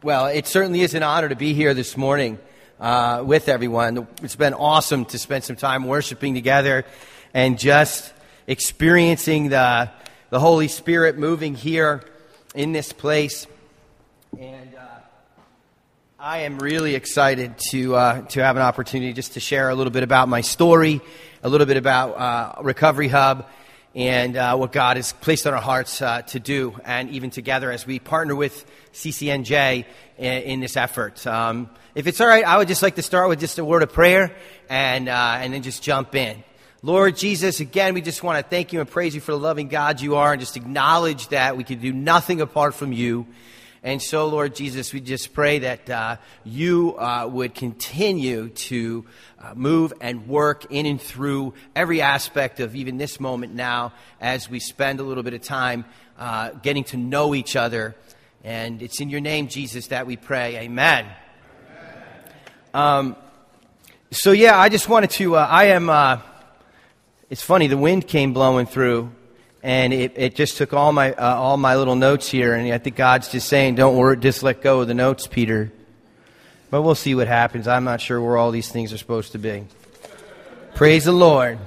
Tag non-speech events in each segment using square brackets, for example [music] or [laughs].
Well, it certainly is an honor to be here this morning uh, with everyone. It's been awesome to spend some time worshiping together and just experiencing the, the Holy Spirit moving here in this place. And uh, I am really excited to, uh, to have an opportunity just to share a little bit about my story, a little bit about uh, Recovery Hub, and uh, what God has placed on our hearts uh, to do, and even together as we partner with CCNJ in, in this effort. Um, if it's all right, I would just like to start with just a word of prayer and, uh, and then just jump in. Lord Jesus, again, we just want to thank you and praise you for the loving God you are and just acknowledge that we can do nothing apart from you. And so, Lord Jesus, we just pray that uh, you uh, would continue to uh, move and work in and through every aspect of even this moment now as we spend a little bit of time uh, getting to know each other. And it's in your name, Jesus, that we pray. Amen. Um, so, yeah, I just wanted to, uh, I am, uh, it's funny, the wind came blowing through and it, it just took all my uh, all my little notes here, and I think God's just saying, "Don't worry, just let go of the notes, Peter." But we'll see what happens. I'm not sure where all these things are supposed to be. Praise the Lord.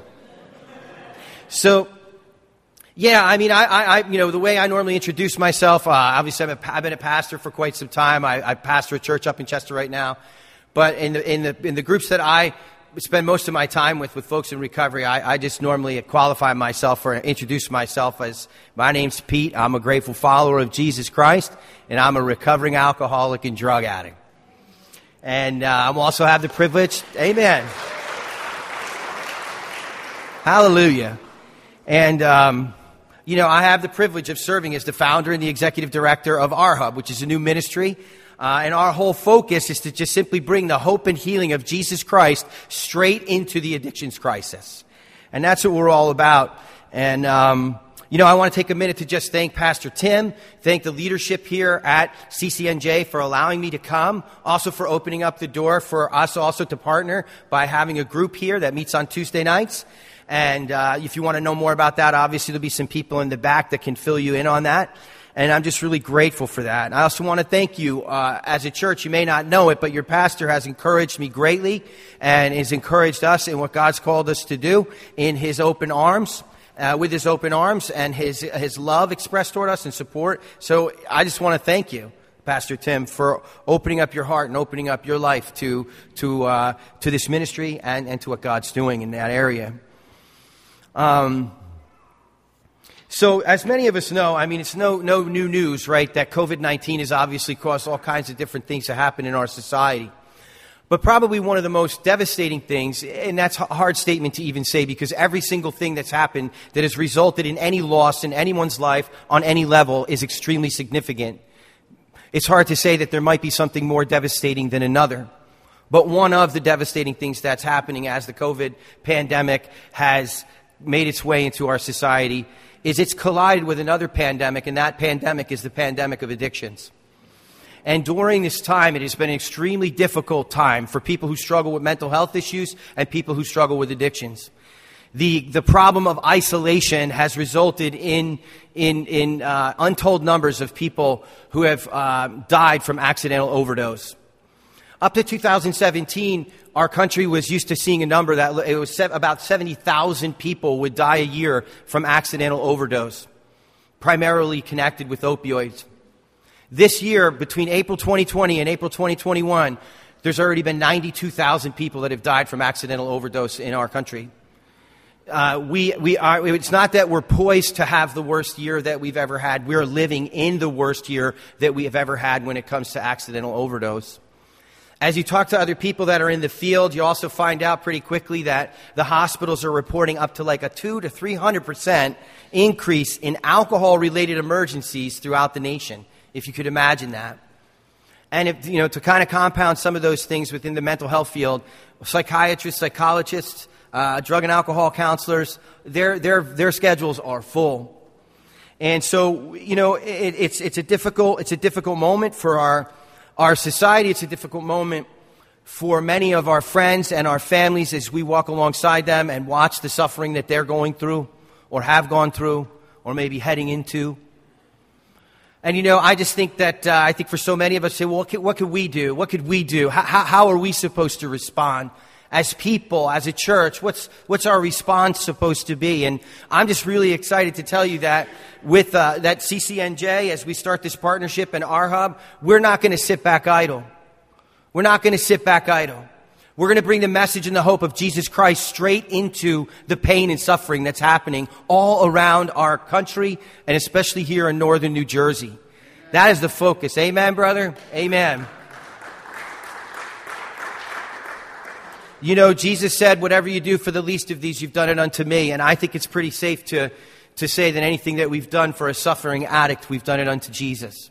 So, yeah, I mean, I, I, you know, the way I normally introduce myself, uh, obviously a, I've been a pastor for quite some time. I, I pastor a church up in Chester right now. But in the, in the, in the groups that I spend most of my time with, with folks in recovery, I, I just normally qualify myself or introduce myself as my name's Pete. I'm a grateful follower of Jesus Christ, and I'm a recovering alcoholic and drug addict. And uh, I also have the privilege, amen. Hallelujah. And, um, you know, I have the privilege of serving as the founder and the executive director of our hub, which is a new ministry uh, and our whole focus is to just simply bring the hope and healing of Jesus Christ straight into the addictions crisis. And that's what we're all about. And, um, you know, I want to take a minute to just thank Pastor Tim, thank the leadership here at CCNJ for allowing me to come, also for opening up the door for us also to partner by having a group here that meets on Tuesday nights. And uh, if you want to know more about that, obviously there'll be some people in the back that can fill you in on that. And I'm just really grateful for that. And I also want to thank you uh, as a church. You may not know it, but your pastor has encouraged me greatly and has encouraged us in what God's called us to do in his open arms. Uh, with his open arms and his, his love expressed toward us and support. So I just want to thank you. Pastor Tim, for opening up your heart and opening up your life to, to, uh, to this ministry and, and to what God's doing in that area. Um, so, as many of us know, I mean, it's no, no new news, right, that COVID 19 has obviously caused all kinds of different things to happen in our society. But probably one of the most devastating things, and that's a hard statement to even say because every single thing that's happened that has resulted in any loss in anyone's life on any level is extremely significant. It's hard to say that there might be something more devastating than another. But one of the devastating things that's happening as the COVID pandemic has made its way into our society is it's collided with another pandemic, and that pandemic is the pandemic of addictions. And during this time, it has been an extremely difficult time for people who struggle with mental health issues and people who struggle with addictions. The, the problem of isolation has resulted in, in, in uh, untold numbers of people who have uh, died from accidental overdose. Up to 2017, our country was used to seeing a number that it was about 70,000 people would die a year from accidental overdose, primarily connected with opioids. This year, between April 2020 and April 2021, there's already been 92,000 people that have died from accidental overdose in our country. Uh, we, we are, it's not that we're poised to have the worst year that we've ever had. We're living in the worst year that we have ever had when it comes to accidental overdose. As you talk to other people that are in the field, you also find out pretty quickly that the hospitals are reporting up to like a 2 to 300% increase in alcohol related emergencies throughout the nation, if you could imagine that. And if, you know, to kind of compound some of those things within the mental health field, psychiatrists, psychologists, uh, drug and alcohol counselors, their, their, their schedules are full. And so, you know, it, it's, it's, a difficult, it's a difficult moment for our, our society. It's a difficult moment for many of our friends and our families as we walk alongside them and watch the suffering that they're going through or have gone through or maybe heading into. And you know, I just think that uh, I think for so many of us, say, well, what could, what could we do? What could we do? How, how, how are we supposed to respond as people, as a church? What's what's our response supposed to be? And I'm just really excited to tell you that with uh, that CCNJ, as we start this partnership in our hub, we're not going to sit back idle. We're not going to sit back idle. We're going to bring the message and the hope of Jesus Christ straight into the pain and suffering that's happening all around our country and especially here in northern New Jersey. That is the focus. Amen, brother? Amen. You know, Jesus said, Whatever you do for the least of these, you've done it unto me. And I think it's pretty safe to, to say that anything that we've done for a suffering addict, we've done it unto Jesus.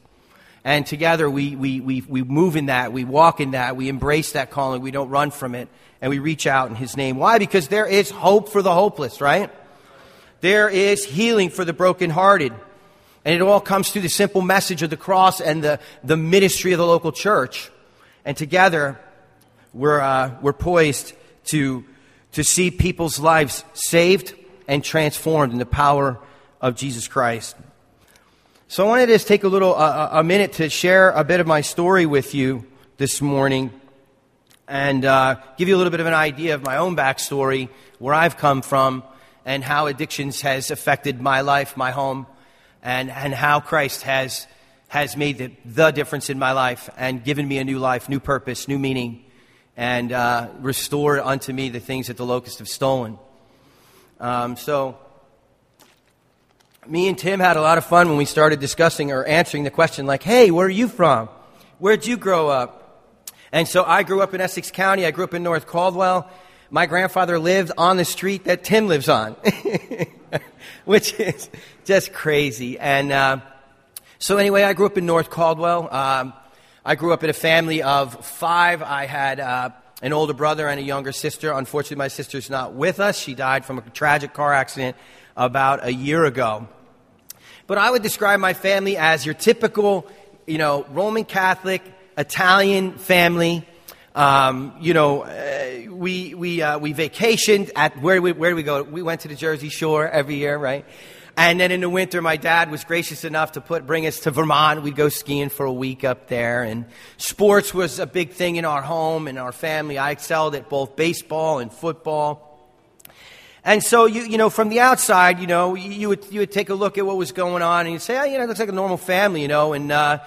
And together we, we, we, we move in that, we walk in that, we embrace that calling, we don't run from it, and we reach out in His name. Why? Because there is hope for the hopeless, right? There is healing for the brokenhearted. And it all comes through the simple message of the cross and the, the ministry of the local church. And together, we're, uh, we're poised to, to see people's lives saved and transformed in the power of Jesus Christ. So I wanted to just take a little, uh, a minute to share a bit of my story with you this morning and uh, give you a little bit of an idea of my own backstory, where I've come from, and how addictions has affected my life, my home, and, and how Christ has, has made the, the difference in my life and given me a new life, new purpose, new meaning, and uh, restored unto me the things that the locusts have stolen. Um, so me and Tim had a lot of fun when we started discussing or answering the question, like, hey, where are you from? Where'd you grow up? And so I grew up in Essex County. I grew up in North Caldwell. My grandfather lived on the street that Tim lives on, [laughs] which is just crazy. And uh, so, anyway, I grew up in North Caldwell. Um, I grew up in a family of five. I had uh, an older brother and a younger sister. Unfortunately, my sister's not with us. She died from a tragic car accident about a year ago. But I would describe my family as your typical, you know, Roman Catholic, Italian family. Um, you know, uh, we, we, uh, we vacationed at, where we, where we go? We went to the Jersey Shore every year, right? And then in the winter, my dad was gracious enough to put, bring us to Vermont. We'd go skiing for a week up there. And sports was a big thing in our home and our family. I excelled at both baseball and football. And so, you, you know, from the outside, you know, you would, you would take a look at what was going on and you'd say, oh, you know, it looks like a normal family, you know, and uh,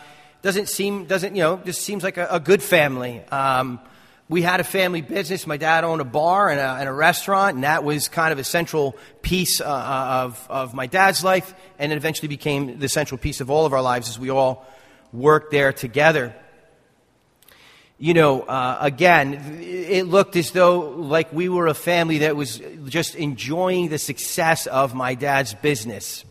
doesn't seem, doesn't, you know, just seems like a, a good family. Um, we had a family business. My dad owned a bar and a, and a restaurant, and that was kind of a central piece uh, uh of, of my dad's life, and it eventually became the central piece of all of our lives as we all worked there together you know, uh, again, it looked as though like we were a family that was just enjoying the success of my dad's business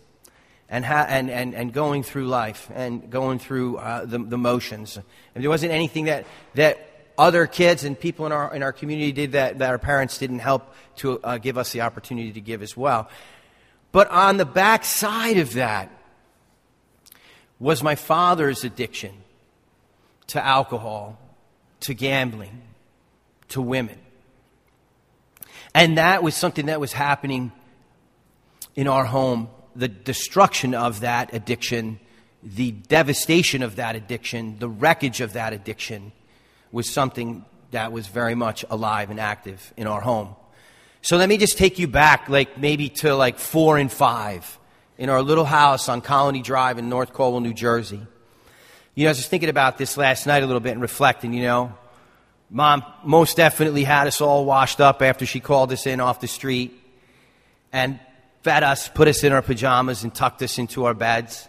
and, ha- and, and, and going through life and going through uh, the, the motions. And there wasn't anything that, that other kids and people in our, in our community did that, that our parents didn't help to uh, give us the opportunity to give as well. But on the back side of that was my father's addiction to alcohol to gambling, to women. And that was something that was happening in our home. The destruction of that addiction, the devastation of that addiction, the wreckage of that addiction was something that was very much alive and active in our home. So let me just take you back, like maybe to like four and five in our little house on Colony Drive in North Caldwell, New Jersey. You know, I was just thinking about this last night a little bit and reflecting, you know. Mom most definitely had us all washed up after she called us in off the street and fed us, put us in our pajamas, and tucked us into our beds.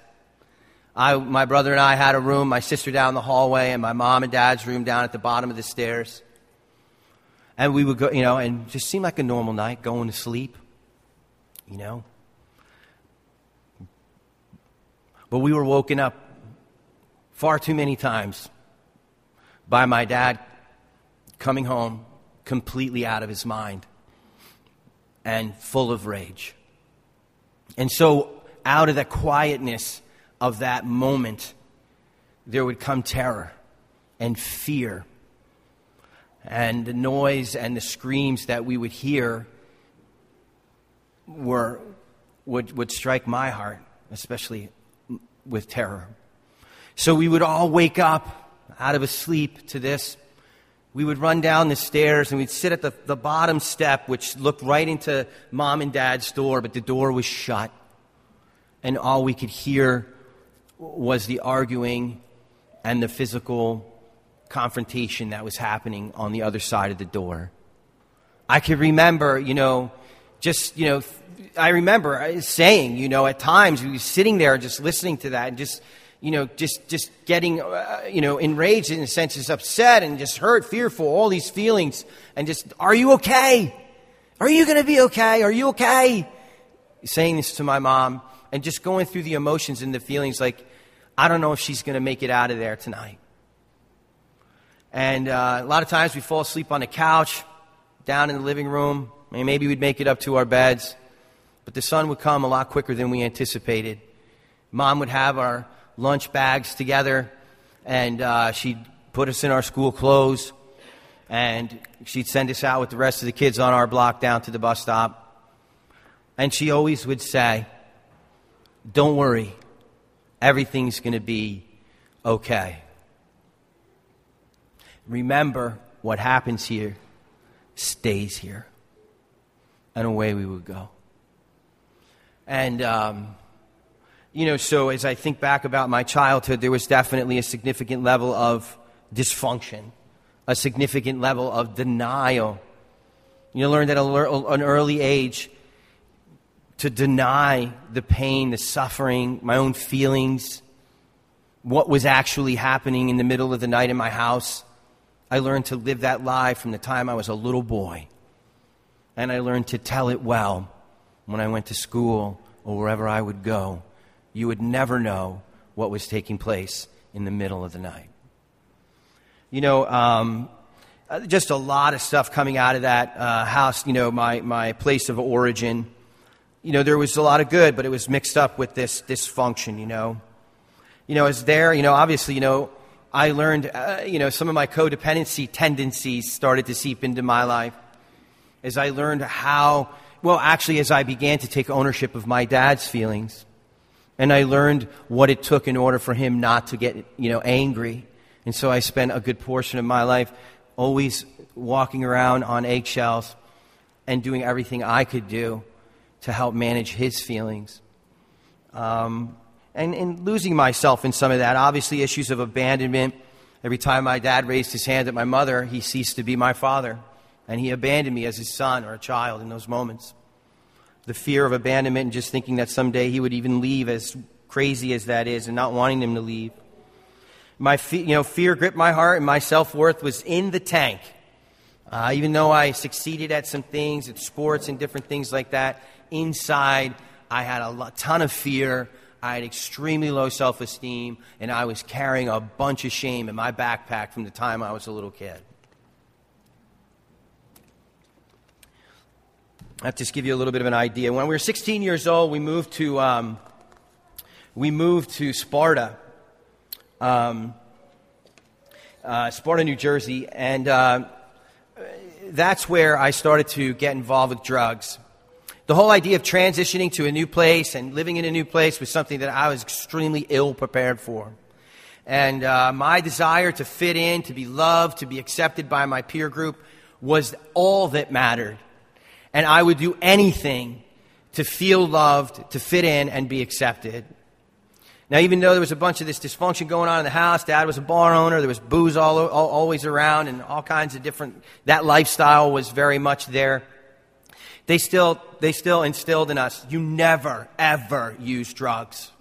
I, my brother and I had a room, my sister down the hallway, and my mom and dad's room down at the bottom of the stairs. And we would go, you know, and just seemed like a normal night, going to sleep, you know. But we were woken up far too many times by my dad coming home completely out of his mind and full of rage. And so, out of the quietness of that moment, there would come terror and fear. And the noise and the screams that we would hear were, would, would strike my heart, especially with terror. So we would all wake up out of a sleep to this. We would run down the stairs and we'd sit at the, the bottom step, which looked right into mom and dad's door, but the door was shut. And all we could hear was the arguing and the physical confrontation that was happening on the other side of the door. I could remember, you know, just, you know, I remember saying, you know, at times we were sitting there just listening to that and just, you know, just, just getting, uh, you know, enraged in a sense, just upset and just hurt, fearful, all these feelings. And just, are you okay? Are you going to be okay? Are you okay? Saying this to my mom and just going through the emotions and the feelings like, I don't know if she's going to make it out of there tonight. And uh, a lot of times we fall asleep on the couch, down in the living room. Maybe we'd make it up to our beds. But the sun would come a lot quicker than we anticipated. Mom would have our lunch bags together, and uh, she'd put us in our school clothes, and she'd send us out with the rest of the kids on our block down to the bus stop. And she always would say, Don't worry, everything's going to be okay. Remember, what happens here stays here. And away we would go. And, um, you know, so as I think back about my childhood, there was definitely a significant level of dysfunction, a significant level of denial. You learned at an early age to deny the pain, the suffering, my own feelings, what was actually happening in the middle of the night in my house. I learned to live that lie from the time I was a little boy. And I learned to tell it well when I went to school or wherever I would go. You would never know what was taking place in the middle of the night. You know, um, uh, just a lot of stuff coming out of that uh, house, you know, my, my place of origin. You know, there was a lot of good, but it was mixed up with this dysfunction, you know. You know, as there, you know, obviously, you know, I learned, uh, you know, some of my codependency tendencies started to seep into my life as I learned how, well, actually, as I began to take ownership of my dad's feelings. And I learned what it took in order for him not to get, you know, angry. And so I spent a good portion of my life always walking around on eggshells and doing everything I could do to help manage his feelings. Um, and, and losing myself in some of that. Obviously, issues of abandonment. Every time my dad raised his hand at my mother, he ceased to be my father. And he abandoned me as his son or a child in those moments. The fear of abandonment and just thinking that someday he would even leave, as crazy as that is, and not wanting him to leave. My you know, fear gripped my heart, and my self worth was in the tank. Uh, even though I succeeded at some things, at sports and different things like that, inside I had a ton of fear I had extremely low self esteem, and I was carrying a bunch of shame in my backpack from the time I was a little kid. I'll just give you a little bit of an idea. When we were 16 years old, we moved to, um, we moved to Sparta, um, uh, Sparta, New Jersey, and uh, that's where I started to get involved with drugs the whole idea of transitioning to a new place and living in a new place was something that I was extremely ill prepared for. And uh, my desire to fit in, to be loved, to be accepted by my peer group was all that mattered. And I would do anything to feel loved, to fit in, and be accepted. Now, even though there was a bunch of this dysfunction going on in the house, dad was a bar owner, there was booze all, all, always around, and all kinds of different, that lifestyle was very much there. They still, they still instilled in us you never, ever use drugs.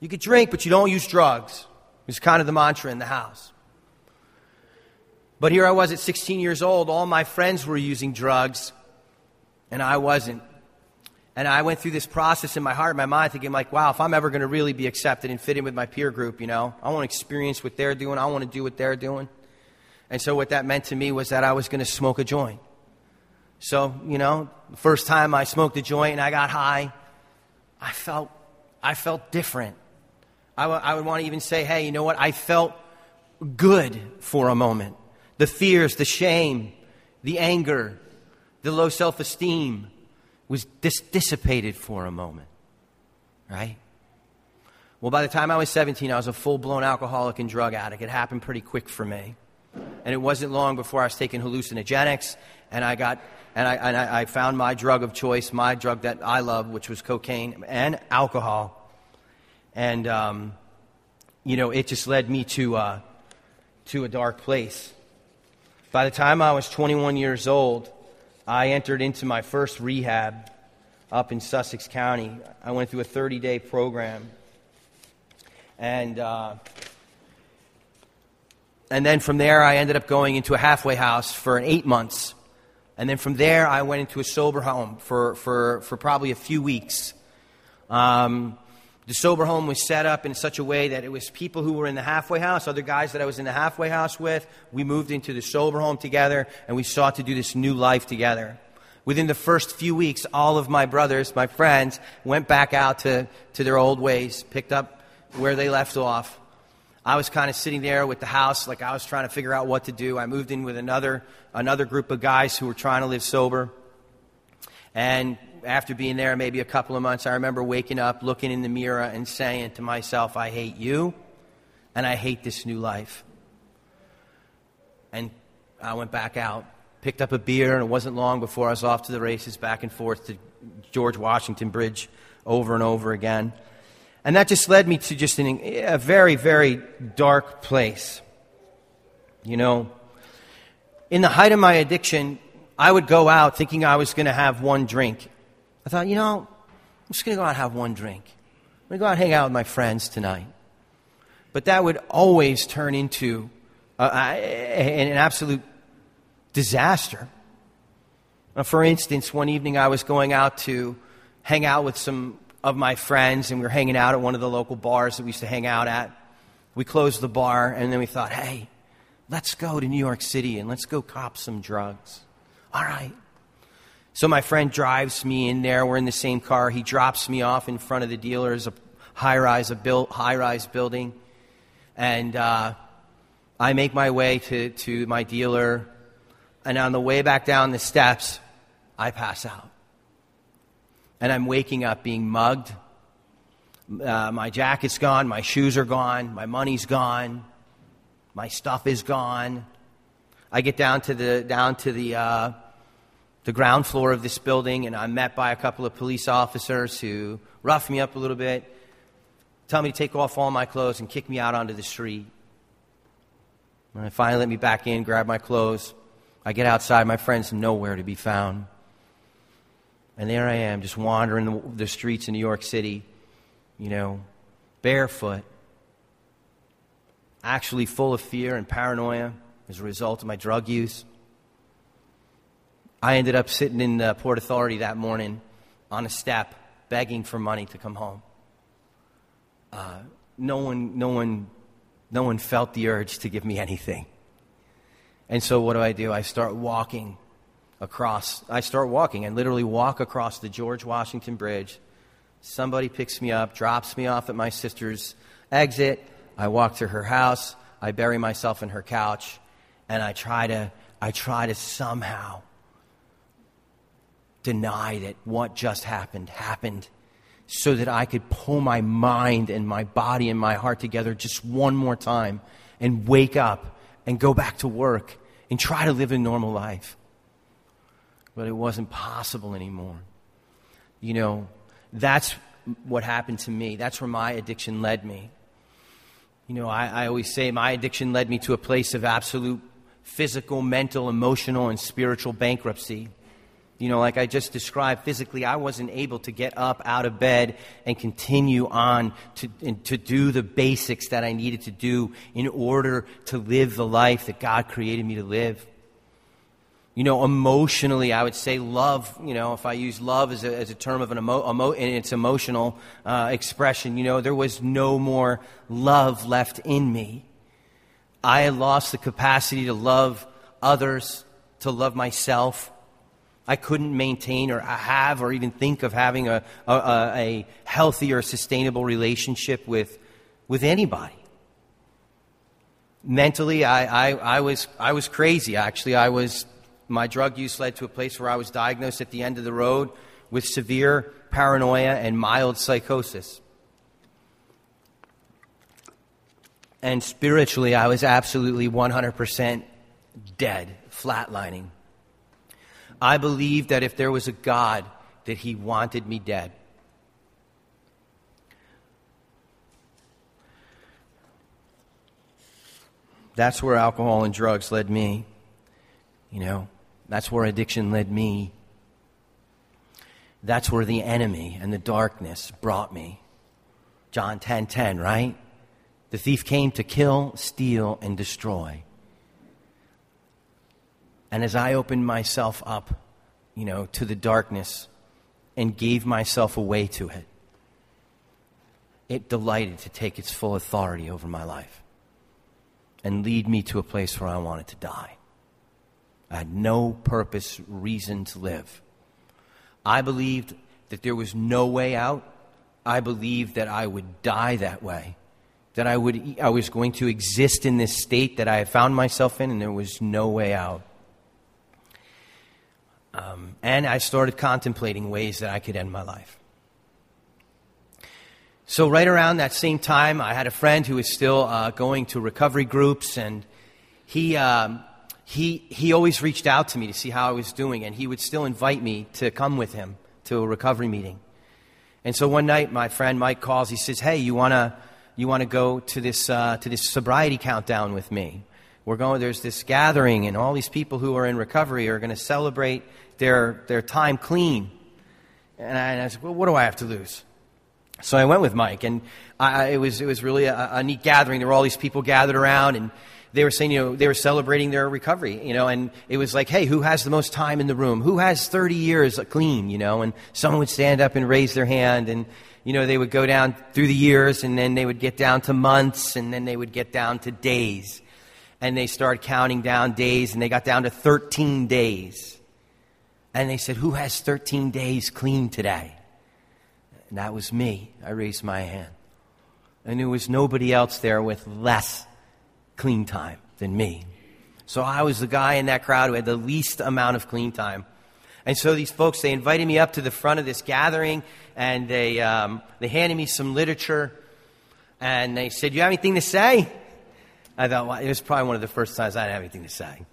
You could drink, but you don't use drugs. It's kind of the mantra in the house. But here I was at 16 years old. All my friends were using drugs, and I wasn't. And I went through this process in my heart, in my mind, thinking, like, wow, if I'm ever going to really be accepted and fit in with my peer group, you know, I want to experience what they're doing. I want to do what they're doing. And so what that meant to me was that I was going to smoke a joint. So, you know, the first time I smoked a joint and I got high, I felt, I felt different. I, w- I would want to even say, hey, you know what? I felt good for a moment. The fears, the shame, the anger, the low self esteem was dis- dissipated for a moment, right? Well, by the time I was 17, I was a full blown alcoholic and drug addict. It happened pretty quick for me. And it wasn't long before I was taking hallucinogenics, and I got and I, and I found my drug of choice, my drug that I love, which was cocaine and alcohol. And um, you know, it just led me to uh, to a dark place. By the time I was 21 years old, I entered into my first rehab up in Sussex County. I went through a 30 day program. And, uh, and then from there, I ended up going into a halfway house for eight months. And then from there, I went into a sober home for, for, for probably a few weeks. Um, the sober home was set up in such a way that it was people who were in the halfway house, other guys that I was in the halfway house with. We moved into the sober home together, and we sought to do this new life together. Within the first few weeks, all of my brothers, my friends, went back out to, to their old ways, picked up where they left off. I was kind of sitting there with the house, like I was trying to figure out what to do. I moved in with another, another group of guys who were trying to live sober. And after being there maybe a couple of months, I remember waking up, looking in the mirror, and saying to myself, I hate you, and I hate this new life. And I went back out, picked up a beer, and it wasn't long before I was off to the races, back and forth to George Washington Bridge over and over again. And that just led me to just an, a very, very dark place. You know, in the height of my addiction, I would go out thinking I was going to have one drink. I thought, you know, I'm just going to go out and have one drink. I'm going to go out and hang out with my friends tonight. But that would always turn into an absolute disaster. Uh, for instance, one evening I was going out to hang out with some of my friends, and we were hanging out at one of the local bars that we used to hang out at. We closed the bar, and then we thought, hey, let's go to New York City and let's go cop some drugs. All right. So my friend drives me in there. We're in the same car. He drops me off in front of the dealer's a high rise, a built, high rise building, and uh, I make my way to, to my dealer. And on the way back down the steps, I pass out, and I'm waking up being mugged. Uh, my jacket's gone, my shoes are gone, my money's gone, my stuff is gone. I get down to the down to the uh, the ground floor of this building, and I'm met by a couple of police officers who rough me up a little bit, tell me to take off all my clothes, and kick me out onto the street. And they finally let me back in, grab my clothes. I get outside, my friend's nowhere to be found. And there I am, just wandering the, the streets of New York City, you know, barefoot, actually full of fear and paranoia as a result of my drug use. I ended up sitting in the Port Authority that morning on a step begging for money to come home. Uh, no, one, no, one, no one felt the urge to give me anything. And so what do I do? I start walking across. I start walking and literally walk across the George Washington Bridge. Somebody picks me up, drops me off at my sister's exit. I walk to her house. I bury myself in her couch, and I try to, I try to somehow deny that what just happened happened so that I could pull my mind and my body and my heart together just one more time and wake up and go back to work and try to live a normal life. But it wasn't possible anymore. You know, that's what happened to me. That's where my addiction led me. You know, I, I always say my addiction led me to a place of absolute physical, mental, emotional, and spiritual bankruptcy. You know, like I just described physically, I wasn't able to get up out of bed and continue on to, to do the basics that I needed to do in order to live the life that God created me to live. You know, emotionally, I would say love, you know, if I use love as a, as a term of an emo, emo, in its emotional uh, expression, you know, there was no more love left in me. I lost the capacity to love others, to love myself. I couldn't maintain or have or even think of having a, a, a healthy or sustainable relationship with, with anybody. Mentally, I, I, I, was, I was crazy, actually. I was, my drug use led to a place where I was diagnosed at the end of the road with severe paranoia and mild psychosis. And spiritually, I was absolutely 100% dead, flatlining. I believed that if there was a God, that He wanted me dead. That's where alcohol and drugs led me. You know, that's where addiction led me. That's where the enemy and the darkness brought me. John 10:10, 10, 10, right? The thief came to kill, steal and destroy. And as I opened myself up, you know, to the darkness and gave myself away to it, it delighted to take its full authority over my life and lead me to a place where I wanted to die. I had no purpose, reason to live. I believed that there was no way out. I believed that I would die that way. That I, would, I was going to exist in this state that I had found myself in, and there was no way out. Um, and I started contemplating ways that I could end my life. So, right around that same time, I had a friend who was still uh, going to recovery groups, and he, um, he, he always reached out to me to see how I was doing, and he would still invite me to come with him to a recovery meeting. And so one night, my friend Mike calls. He says, "Hey, you wanna you wanna go to this uh, to this sobriety countdown with me? We're going. There's this gathering, and all these people who are in recovery are going to celebrate their their time clean." And I, and I said, "Well, what do I have to lose?" So I went with Mike, and I, it was it was really a, a neat gathering. There were all these people gathered around, and they were saying, you know, they were celebrating their recovery, you know, and it was like, hey, who has the most time in the room? Who has 30 years clean, you know? And someone would stand up and raise their hand, and, you know, they would go down through the years, and then they would get down to months, and then they would get down to days. And they started counting down days, and they got down to 13 days. And they said, who has 13 days clean today? And that was me. I raised my hand. And there was nobody else there with less clean time than me. So I was the guy in that crowd who had the least amount of clean time. And so these folks, they invited me up to the front of this gathering and they, um, they handed me some literature and they said, You have anything to say? I thought, well, it was probably one of the first times I didn't have anything to say.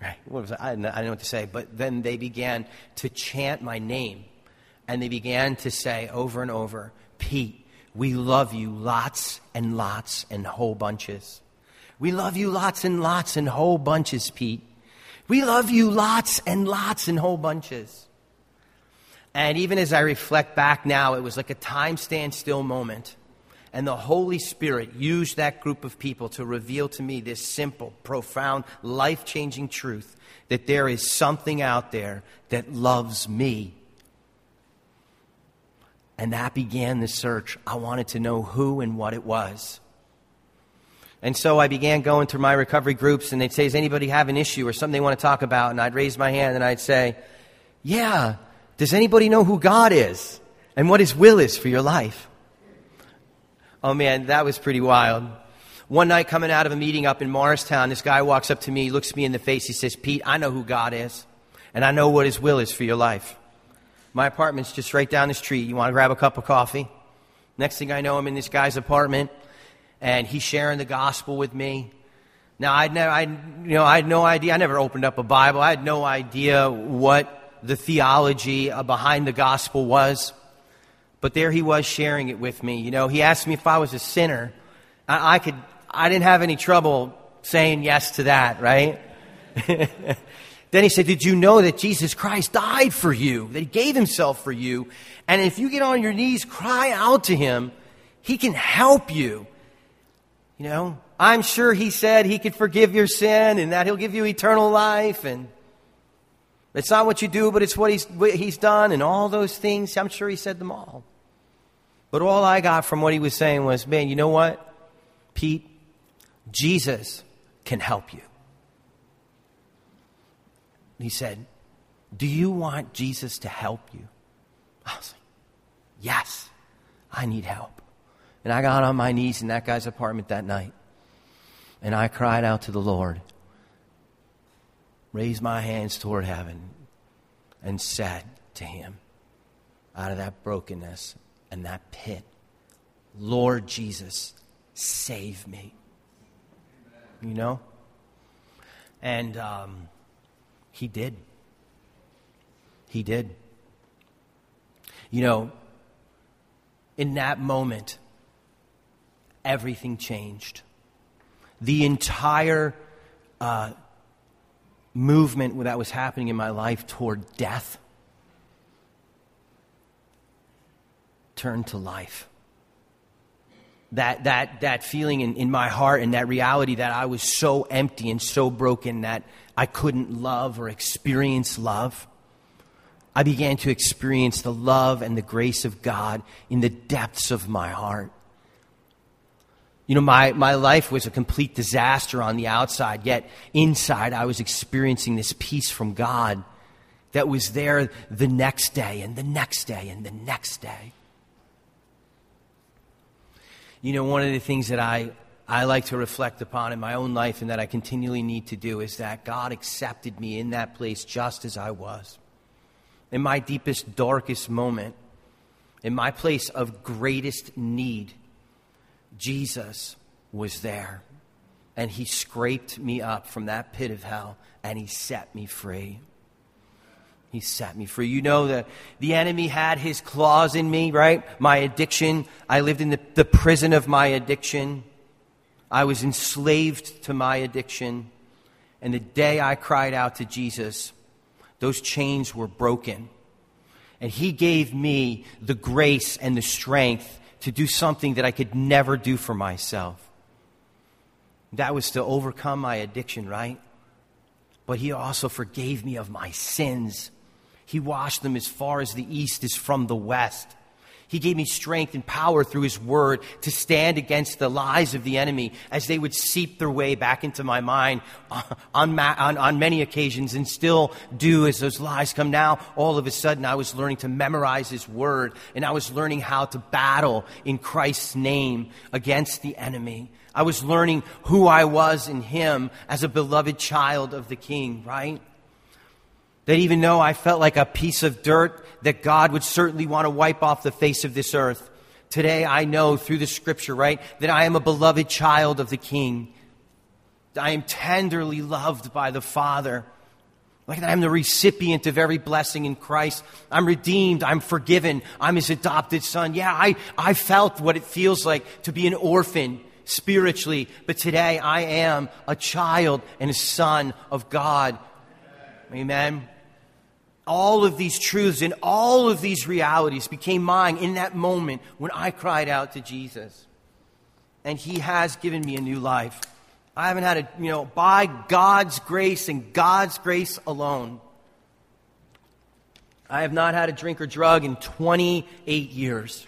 Right? What was I? I didn't, I didn't know what to say. But then they began to chant my name and they began to say over and over, Pete, we love you lots and lots and whole bunches. We love you lots and lots and whole bunches, Pete. We love you lots and lots and whole bunches. And even as I reflect back now, it was like a time standstill moment. And the Holy Spirit used that group of people to reveal to me this simple, profound, life changing truth that there is something out there that loves me. And that began the search. I wanted to know who and what it was. And so I began going through my recovery groups, and they'd say, Does anybody have an issue or something they want to talk about? And I'd raise my hand and I'd say, Yeah, does anybody know who God is and what His will is for your life? Oh man, that was pretty wild. One night coming out of a meeting up in Morristown, this guy walks up to me, looks me in the face, he says, Pete, I know who God is, and I know what His will is for your life. My apartment's just right down the street. You want to grab a cup of coffee? Next thing I know, I'm in this guy's apartment and he's sharing the gospel with me. Now, I'd never, I, you know, I had no idea. I never opened up a Bible. I had no idea what the theology uh, behind the gospel was. But there he was sharing it with me. You know, he asked me if I was a sinner. I, I could, I didn't have any trouble saying yes to that, right? [laughs] then he said, Did you know that Jesus Christ died for you? That he gave himself for you? And if you get on your knees, cry out to him, he can help you. You know, I'm sure he said he could forgive your sin and that he'll give you eternal life and it's not what you do, but it's what he's, what he's done and all those things. I'm sure he said them all. But all I got from what he was saying was, man, you know what, Pete? Jesus can help you. He said, Do you want Jesus to help you? I was like, Yes, I need help. And I got on my knees in that guy's apartment that night. And I cried out to the Lord, raised my hands toward heaven, and said to him, out of that brokenness and that pit, Lord Jesus, save me. you know? And um, he did. He did. You know, in that moment, everything changed. The entire uh, movement that was happening in my life toward death turned to life. That, that, that feeling in, in my heart and that reality that I was so empty and so broken that I couldn't love or experience love. I began to experience the love and the grace of God in the depths of my heart. You know, my, my life was a complete disaster on the outside, yet inside I was experiencing this peace from God that was there the next day and the next day and the next day. You know, one of the things that I, I like to reflect upon in my own life and that I continually need to do is that God accepted me in that place just as I was. In my deepest, darkest moment, in my place of greatest need, Jesus was there. And he scraped me up from that pit of hell and he set me free. He set me free. You know that the enemy had his claws in me, right? My addiction. I lived in the, the prison of my addiction. I was enslaved to my addiction. And the day I cried out to Jesus, those chains were broken. And he gave me the grace and the strength to do something that I could never do for myself. That was to overcome my addiction, right? But He also forgave me of my sins. He washed them as far as the east is from the west. He gave me strength and power through His Word to stand against the lies of the enemy as they would seep their way back into my mind [laughs] on, on, on, many occasions and still do as those lies come. Now, all of a sudden, I was learning to memorize His Word and I was learning how to battle in Christ's name against the enemy. I was learning who I was in Him as a beloved child of the King, right? That even though I felt like a piece of dirt that God would certainly want to wipe off the face of this earth, today I know through the scripture, right, that I am a beloved child of the King. I am tenderly loved by the Father. Like I'm the recipient of every blessing in Christ. I'm redeemed. I'm forgiven. I'm his adopted son. Yeah, I, I felt what it feels like to be an orphan spiritually, but today I am a child and a son of God. Amen all of these truths and all of these realities became mine in that moment when I cried out to Jesus. And He has given me a new life. I haven't had a, you know, by God's grace and God's grace alone. I have not had a drink or drug in 28 years.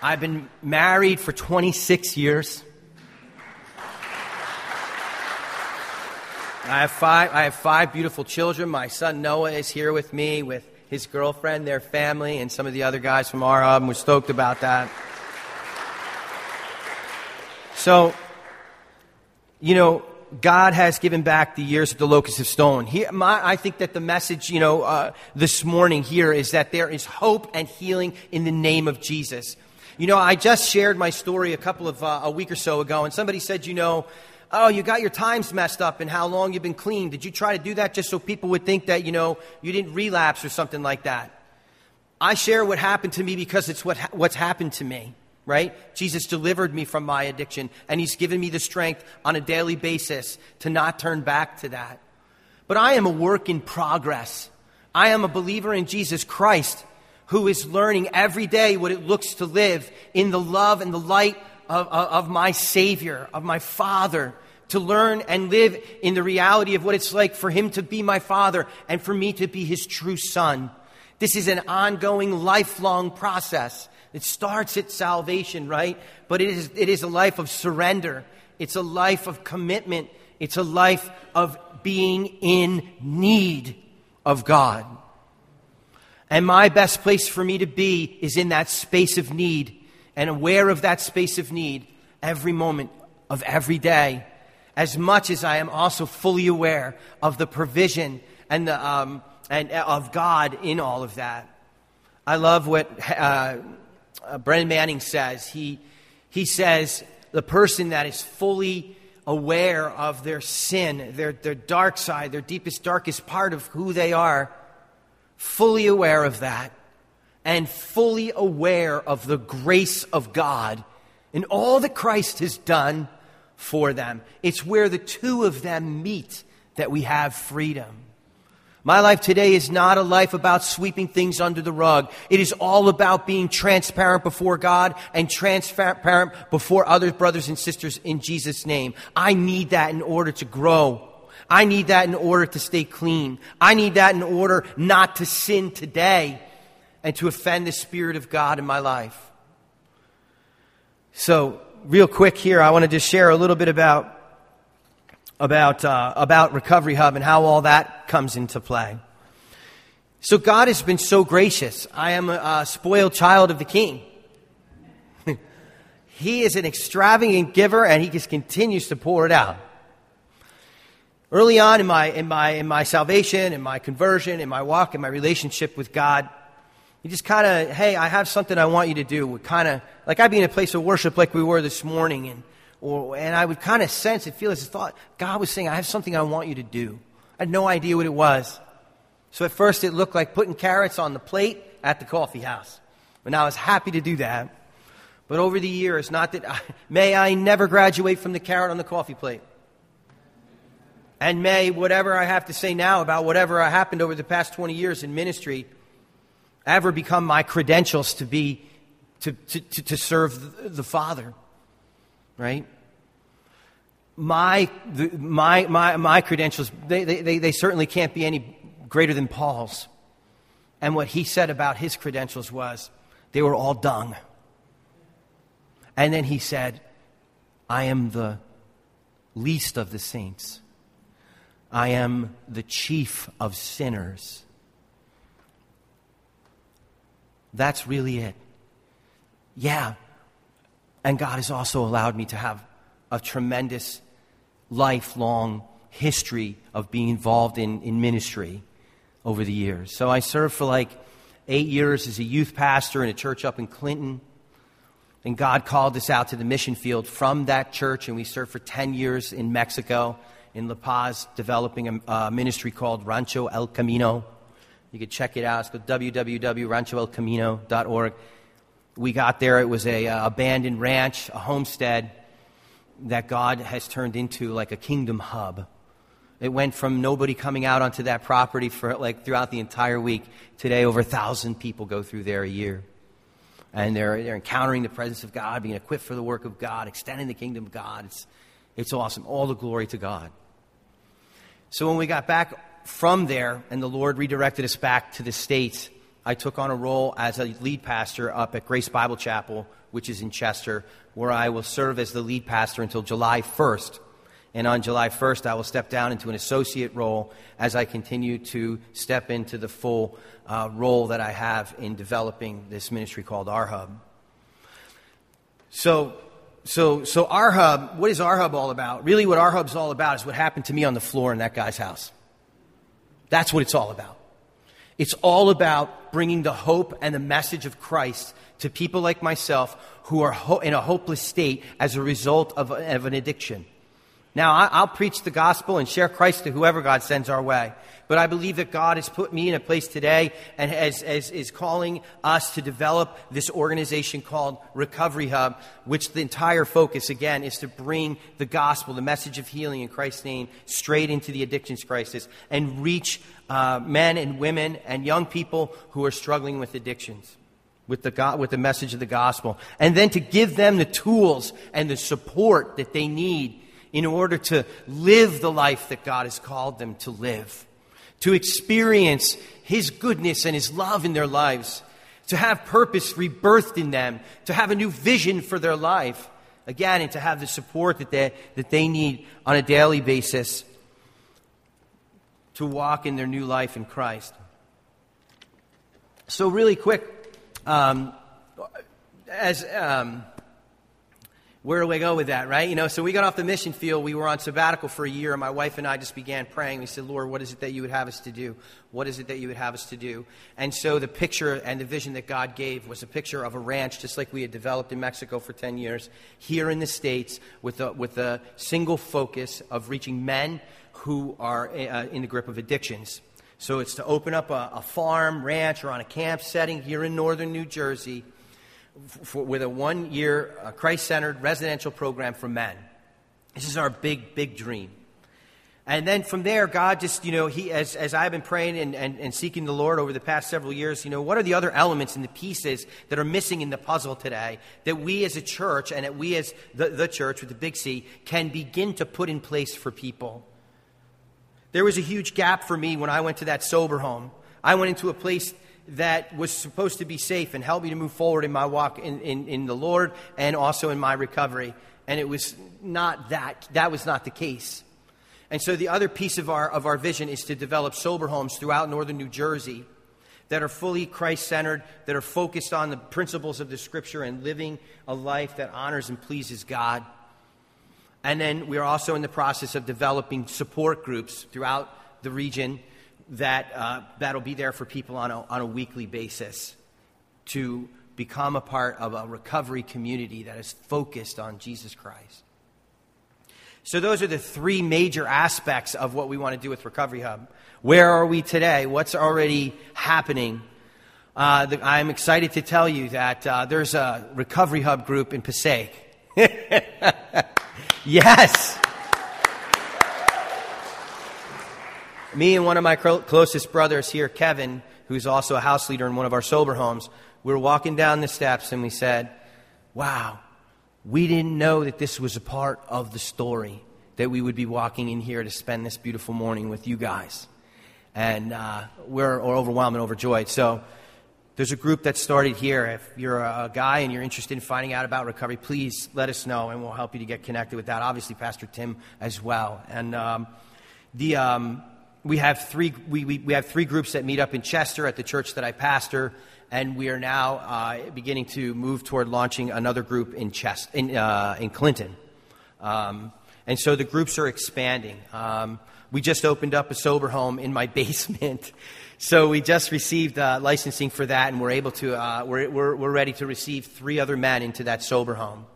I've been married for 26 years. I have five. I have five beautiful children. My son Noah is here with me, with his girlfriend, their family, and some of the other guys from our hub. We're stoked about that. So, you know, God has given back the years of the locusts have stolen. He, my, I think that the message, you know, uh, this morning here is that there is hope and healing in the name of Jesus. You know, I just shared my story a couple of uh, a week or so ago, and somebody said, you know, oh, you got your times messed up and how long you've been clean. Did you try to do that just so people would think that, you know, you didn't relapse or something like that? I share what happened to me because it's what, what's happened to me, right? Jesus delivered me from my addiction and he's given me the strength on a daily basis to not turn back to that. But I am a work in progress. I am a believer in Jesus Christ who is learning every day what it looks to live in the love and the light of, of, my Savior, of my Father, to learn and live in the reality of what it's like for Him to be my Father and for me to be His true Son. This is an ongoing, lifelong process. It starts at salvation, right? But it is, it is a life of surrender. It's a life of commitment. It's a life of being in need of God. And my best place for me to be is in that space of need and aware of that space of need every moment of every day, as much as I am also fully aware of the provision and, the, um, and uh, of God in all of that. I love what uh, uh, Brennan Manning says. He, he says, the person that is fully aware of their sin, their, their dark side, their deepest, darkest part of who they are, fully aware of that, and fully aware of the grace of God and all that Christ has done for them. It's where the two of them meet that we have freedom. My life today is not a life about sweeping things under the rug. It is all about being transparent before God and transparent before other brothers and sisters in Jesus' name. I need that in order to grow. I need that in order to stay clean. I need that in order not to sin today and to offend the Spirit of God in my life. So, real quick here, I want to just share a little bit about about uh, about Recovery Hub and how all that comes into play. So, God has been so gracious. I am a, a spoiled child of the King. [laughs] he is an extravagant giver, and He just continues to pour it out. Early on in my in my in my salvation, in my conversion, in my walk, in my relationship with God, you just kind of, hey, I have something I want you to do. Would kind of, like I'd be in a place of worship like we were this morning, and, or, and I would kind of sense and feel as a thought, God was saying, I have something I want you to do. I had no idea what it was. So at first it looked like putting carrots on the plate at the coffee house. And I was happy to do that. But over the years, not that, I, may I never graduate from the carrot on the coffee plate. And may whatever I have to say now about whatever happened over the past 20 years in ministry ever become my credentials to be to, to, to, serve the, Father. Right? My, the, my, my, my credentials, they, they, they certainly can't be any greater than Paul's. And what he said about his credentials was they were all dung. And then he said, I am the least of the saints. I am the chief of sinners. That's really it. Yeah. And God has also allowed me to have a tremendous lifelong history of being involved in, in ministry over the years. So I served for like eight years as a youth pastor in a church up in Clinton. And God called us out to the mission field from that church, and we served for 10 years in Mexico, in La Paz, developing a, a ministry called Rancho El Camino. You could check it out. It's called www.ranchoelcamino.org. We got there. It was a uh, abandoned ranch, a homestead that God has turned into like a kingdom hub. It went from nobody coming out onto that property for like throughout the entire week. Today, over a thousand people go through there a year. And they're, they're encountering the presence of God, being equipped for the work of God, extending the kingdom of God. It's, it's awesome. All the glory to God. So when we got back from there, and the Lord redirected us back to the States, I took on a role as a lead pastor up at Grace Bible Chapel, which is in Chester, where I will serve as the lead pastor until July 1st. And on July 1st, I will step down into an associate role as I continue to step into the full uh, role that I have in developing this ministry called Our Hub. So, so, so Our Hub, what is Our Hub all about? Really, what Our Hub's all about is what happened to me on the floor in that guy's house. That's what it's all about. It's all about bringing the hope and the message of Christ to people like myself who are ho- in a hopeless state as a result of, of an addiction. Now, I, will preach the gospel and share Christ to whoever God sends our way. But I believe that God has put me in a place today and has, has, is calling us to develop this organization called Recovery Hub, which the entire focus, again, is to bring the gospel, the message of healing in Christ's name, straight into the addictions crisis and reach uh, men and women and young people who are struggling with addictions. With the, God, with the message of the gospel. And then to give them the tools and the support that they need in order to live the life that God has called them to live, to experience His goodness and His love in their lives, to have purpose rebirthed in them, to have a new vision for their life, again, and to have the support that they, that they need on a daily basis to walk in their new life in Christ. So, really quick, um, as um, where do we go with that, right? You know, so we got off the mission field. We were on sabbatical for a year, and my wife and I just began praying. We said, Lord, what is it that you would have us to do? What is it that you would have us to do? And so the picture and the vision that God gave was a picture of a ranch, just like we had developed in Mexico for 10 years, here in the States, with a, with a single focus of reaching men who are uh, in the grip of addictions. So it's to open up a, a farm, ranch, or on a camp setting here in northern New Jersey for, with a one year uh, Christ centered residential program for men. This is our big, big dream. And then from there, God just, you know, he, as, as I've been praying and, and, and seeking the Lord over the past several years, you know, what are the other elements and the pieces that are missing in the puzzle today that we as a church and that we as the, the church with the big C can begin to put in place for people? There was a huge gap for me when I went to that sober home. I went into a place that was supposed to be safe and help me to move forward in my walk in, in, in the Lord and also in my recovery. And it was not that. That was not the case. And so the other piece of our, of our vision is to develop sober homes throughout northern New Jersey that are fully Christ centered, that are focused on the principles of the scripture and living a life that honors and pleases God. And then we are also in the process of developing support groups throughout the region that, uh, that'll be there for people on a, on a weekly basis to become a part of a recovery community that is focused on Jesus Christ. So, those are the three major aspects of what we want to do with Recovery Hub. Where are we today? What's already happening? Uh, the, I'm excited to tell you that uh, there's a Recovery Hub group in Passaic. [laughs] yes! Me and one of my closest brothers here, Kevin, who's also a house leader in one of our sober homes, we were walking down the steps and we said, Wow, we didn't know that this was a part of the story, that we would be walking in here to spend this beautiful morning with you guys. And uh, we're, overwhelmed and overjoyed. So there's a group that started here. If you're a guy and you're interested in finding out about recovery, please let us know and we'll help you to get connected with that. Obviously, Pastor Tim as well. And um, the. Um, we have three we, we, we, have three groups that meet up in Chester at the church that I pastor, and we are now uh, beginning to move toward launching another group in Chest in, uh, in Clinton. Um, and so the groups are expanding. Um, we just opened up a sober home in my [laughs] basement. So we just received uh, licensing for that, and we're able to, uh, we're, we're, we're ready to receive three other men into that sober home.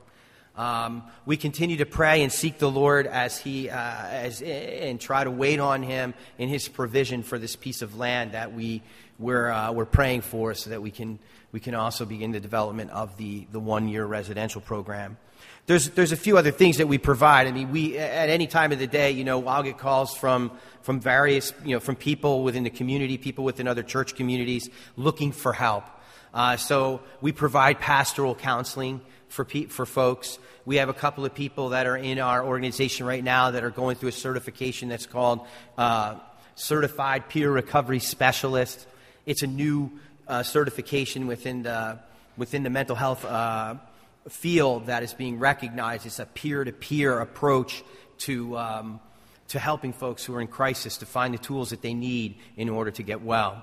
Um, we continue to pray and seek the Lord as He uh, as, and try to wait on Him in His provision for this piece of land that we we're, uh, we're praying for, so that we can we can also begin the development of the the one year residential program. There's there's a few other things that we provide. I mean, we at any time of the day, you know, I'll get calls from from various you know from people within the community, people within other church communities looking for help. Uh, so we provide pastoral counseling for, pe- for folks. We have a couple of people that are in our organization right now that are going through a certification that's called uh, Certified Peer Recovery Specialist. It's a new uh, certification within the, within the mental health uh, field that is being recognized. It's a peer to peer approach to, um, to helping folks who are in crisis to find the tools that they need in order to get well.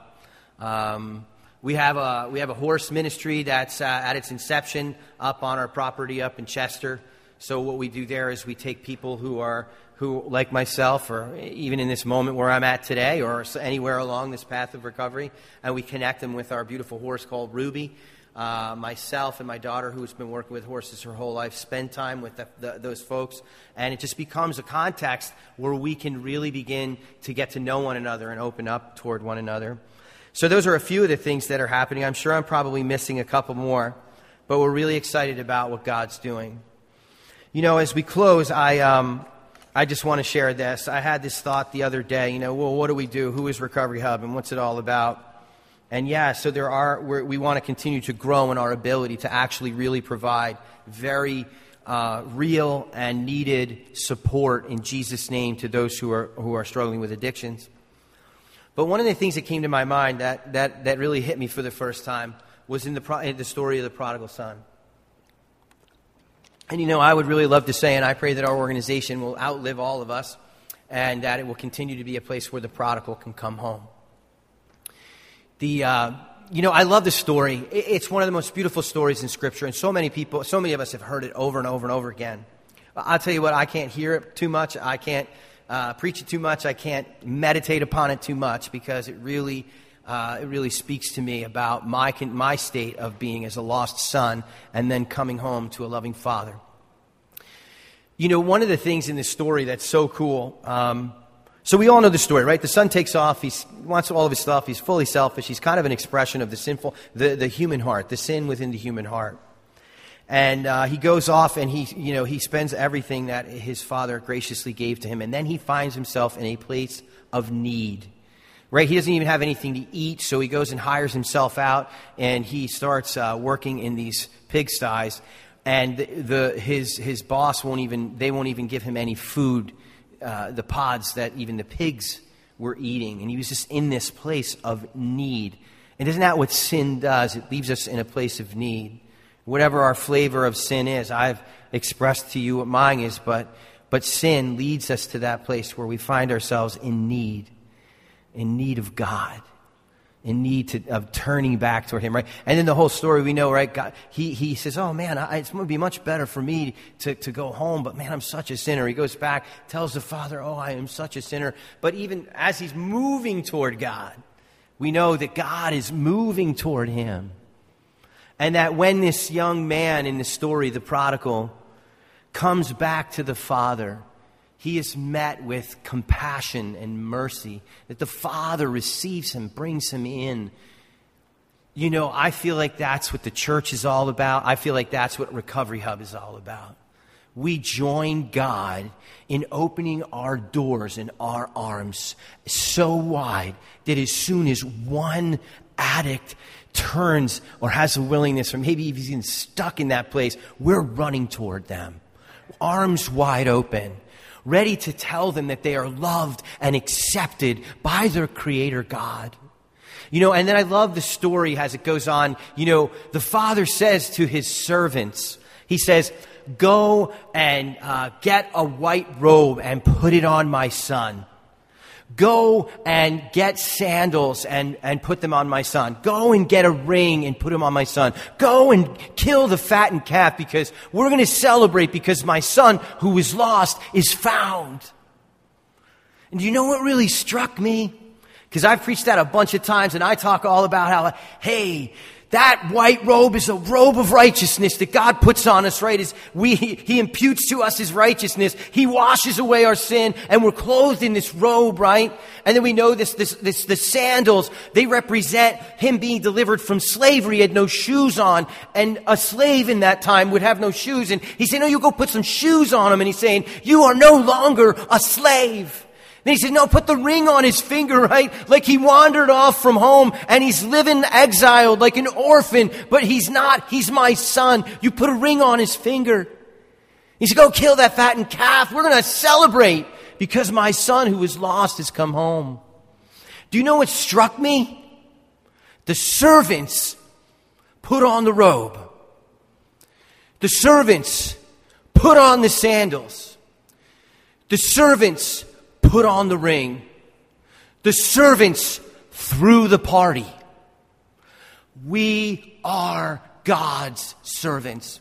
Um, we have a, we have a horse ministry that's uh, at its inception up on our property up in Chester. So what we do there is we take people who are who like myself or even in this moment where I'm at today or anywhere along this path of recovery and we connect them with our beautiful horse called Ruby. Uh, myself and my daughter, who's been working with horses her whole life, spend time with the, the, those folks, and it just becomes a context where we can really begin to get to know one another and open up toward one another. So, those are a few of the things that are happening. I'm sure I'm probably missing a couple more, but we're really excited about what God's doing. You know, as we close, I, um, I just want to share this. I had this thought the other day, you know, well, what do we do? Who is Recovery Hub and what's it all about? And yeah, so there are, we want to continue to grow in our ability to actually really provide very uh, real and needed support in Jesus' name to those who are, who are struggling with addictions. But one of the things that came to my mind that, that, that really hit me for the first time was in the, pro- in the story of the prodigal son. And you know, I would really love to say, and I pray that our organization will outlive all of us and that it will continue to be a place where the prodigal can come home. The, uh, you know, I love this story. It's one of the most beautiful stories in Scripture, and so many people, so many of us have heard it over and over and over again. I'll tell you what, I can't hear it too much. I can't uh, preach it too much. I can't meditate upon it too much because it really, uh, it really speaks to me about my, my state of being as a lost son and then coming home to a loving father. You know, one of the things in this story that's so cool. Um, so we all know the story, right? The son takes off. He wants all of his stuff. He's fully selfish. He's kind of an expression of the sinful, the, the human heart, the sin within the human heart. And uh, he goes off and he, you know, he spends everything that his father graciously gave to him. And then he finds himself in a place of need. Right? He doesn't even have anything to eat, so he goes and hires himself out and he starts uh, working in these pigsties. And the, the, his, his boss won't even, they won't even give him any food, uh, the pods that even the pigs were eating. And he was just in this place of need. And isn't that what sin does? It leaves us in a place of need whatever our flavor of sin is. I've expressed to you what mine is, but, but sin leads us to that place where we find ourselves in need, in need of God, in need to, of turning back toward Him, right? And then the whole story we know, right? God, he, he says, Oh man, I, it's going to be much better for me to, to go home, but man, I'm such a sinner. He goes back, tells the Father, Oh, I am such a sinner. But even as he's moving toward God, we know that God is moving toward him. And that when this young man in the story, the prodigal, comes back to the Father, he is met with compassion and mercy. That the Father receives him, brings him in. You know, I feel like that's what the church is all about. I feel like that's what Recovery Hub is all about. We join God in opening our doors and our arms so wide that as soon as one addict turns or has a willingness, or maybe he's even stuck in that place, we're running toward them, arms wide open, ready to tell them that they are loved and accepted by their Creator God. You know, and then I love the story as it goes on. You know, the father says to his servants, he says, Go and uh, get a white robe and put it on my son. Go and get sandals and, and put them on my son. Go and get a ring and put them on my son. Go and kill the fattened calf because we're going to celebrate because my son who was lost is found. And you know what really struck me? Because I've preached that a bunch of times and I talk all about how, hey, that white robe is a robe of righteousness that God puts on us, right? Is we, He imputes to us His righteousness. He washes away our sin and we're clothed in this robe, right? And then we know this, this, this, the sandals, they represent Him being delivered from slavery. He had no shoes on and a slave in that time would have no shoes. And He said, no, you go put some shoes on him. And He's saying, you are no longer a slave. Then he said, no, put the ring on his finger, [laughs] right? Like he wandered off from home and he's living exiled like an orphan, but he's not. He's my son. You put a ring on his finger. He said, go kill that fattened calf. We're going to celebrate because my son who was lost has come home. Do you know what struck me? The servants put on the robe. The servants put on the sandals. The servants put on the ring. The servants threw the party. We are God's servants.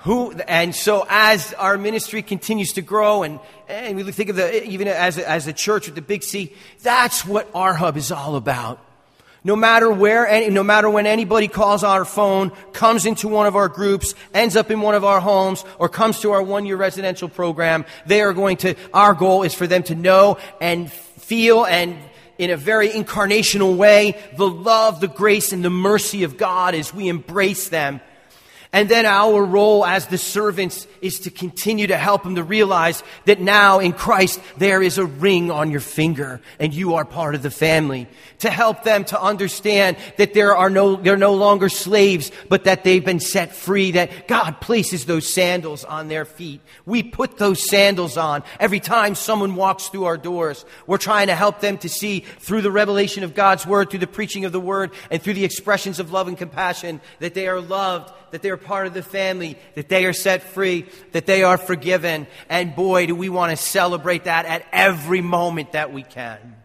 Who, and so as our ministry continues to grow and, and we think of the, even as a, as a church with the big C, that's what our hub is all about. No matter where, no matter when anybody calls our phone, comes into one of our groups, ends up in one of our homes, or comes to our one year residential program, they are going to, our goal is for them to know and feel and in a very incarnational way the love, the grace, and the mercy of God as we embrace them and then our role as the servants is to continue to help them to realize that now in Christ there is a ring on your finger and you are part of the family. To help them to understand that there are no, they're no longer slaves, but that they've been set free, that God places those sandals on their feet. We put those sandals on every time someone walks through our doors. We're trying to help them to see through the revelation of God's word, through the preaching of the word, and through the expressions of love and compassion that they are loved that they're part of the family, that they are set free, that they are forgiven. And boy, do we want to celebrate that at every moment that we can.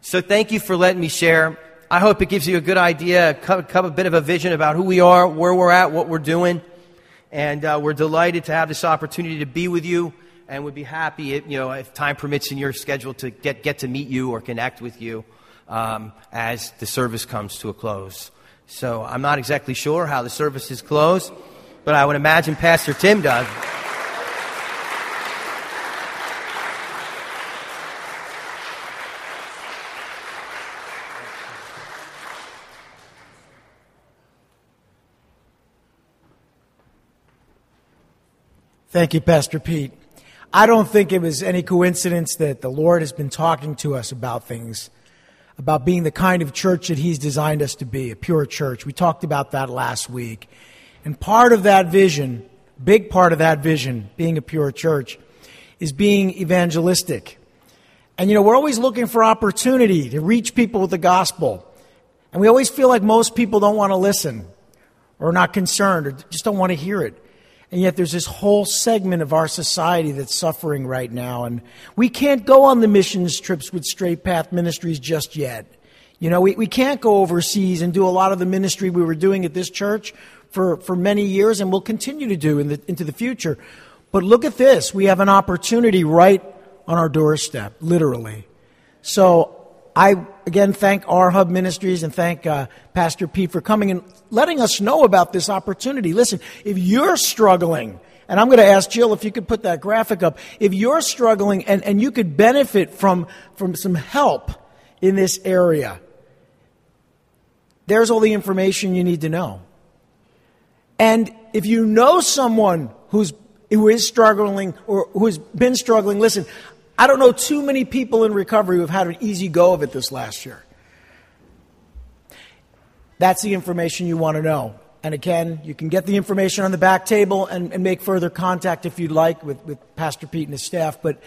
So thank you for letting me share. I hope it gives you a good idea, a, a bit of a vision about who we are, where we're at, what we're doing. And uh, we're delighted to have this opportunity to be with you and we'd be happy, if, you know, if time permits in your schedule to get, get to meet you or connect with you um, as the service comes to a close. So I'm not exactly sure how the service is closed, but I would imagine Pastor Tim does. Thank you, Pastor Pete. I don't think it was any coincidence that the Lord has been talking to us about things, about being the kind of church that He's designed us to be, a pure church. We talked about that last week. And part of that vision, big part of that vision, being a pure church, is being evangelistic. And you know, we're always looking for opportunity to reach people with the gospel. And we always feel like most people don't want to listen or are not concerned or just don't want to hear it. And yet there's this whole segment of our society that's suffering right now. And we can't go on the missions trips with Straight Path Ministries just yet. You know, we, we can't go overseas and do a lot of the ministry we were doing at this church for, for many years and will continue to do in the, into the future. But look at this. We have an opportunity right on our doorstep, literally. So I again thank our Hub Ministries and thank uh, Pastor Pete for coming and letting us know about this opportunity. Listen, if you're struggling, and I'm going to ask Jill if you could put that graphic up. If you're struggling and, and you could benefit from, from some help in this area, there's all the information you need to know. And if you know someone who's, who is struggling or who's been struggling, listen, I don't know too many people in recovery who have had an easy go of it this last year. That's the information you want to know. And again, you can get the information on the back table and, and make further contact if you'd like with, with Pastor Pete and his staff. But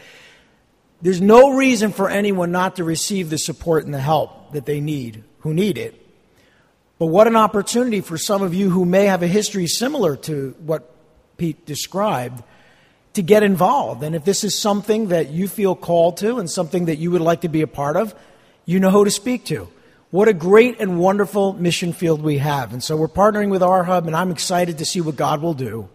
there's no reason for anyone not to receive the support and the help that they need, who need it. But what an opportunity for some of you who may have a history similar to what Pete described to get involved. And if this is something that you feel called to and something that you would like to be a part of, you know who to speak to. What a great and wonderful mission field we have. And so we're partnering with our hub, and I'm excited to see what God will do.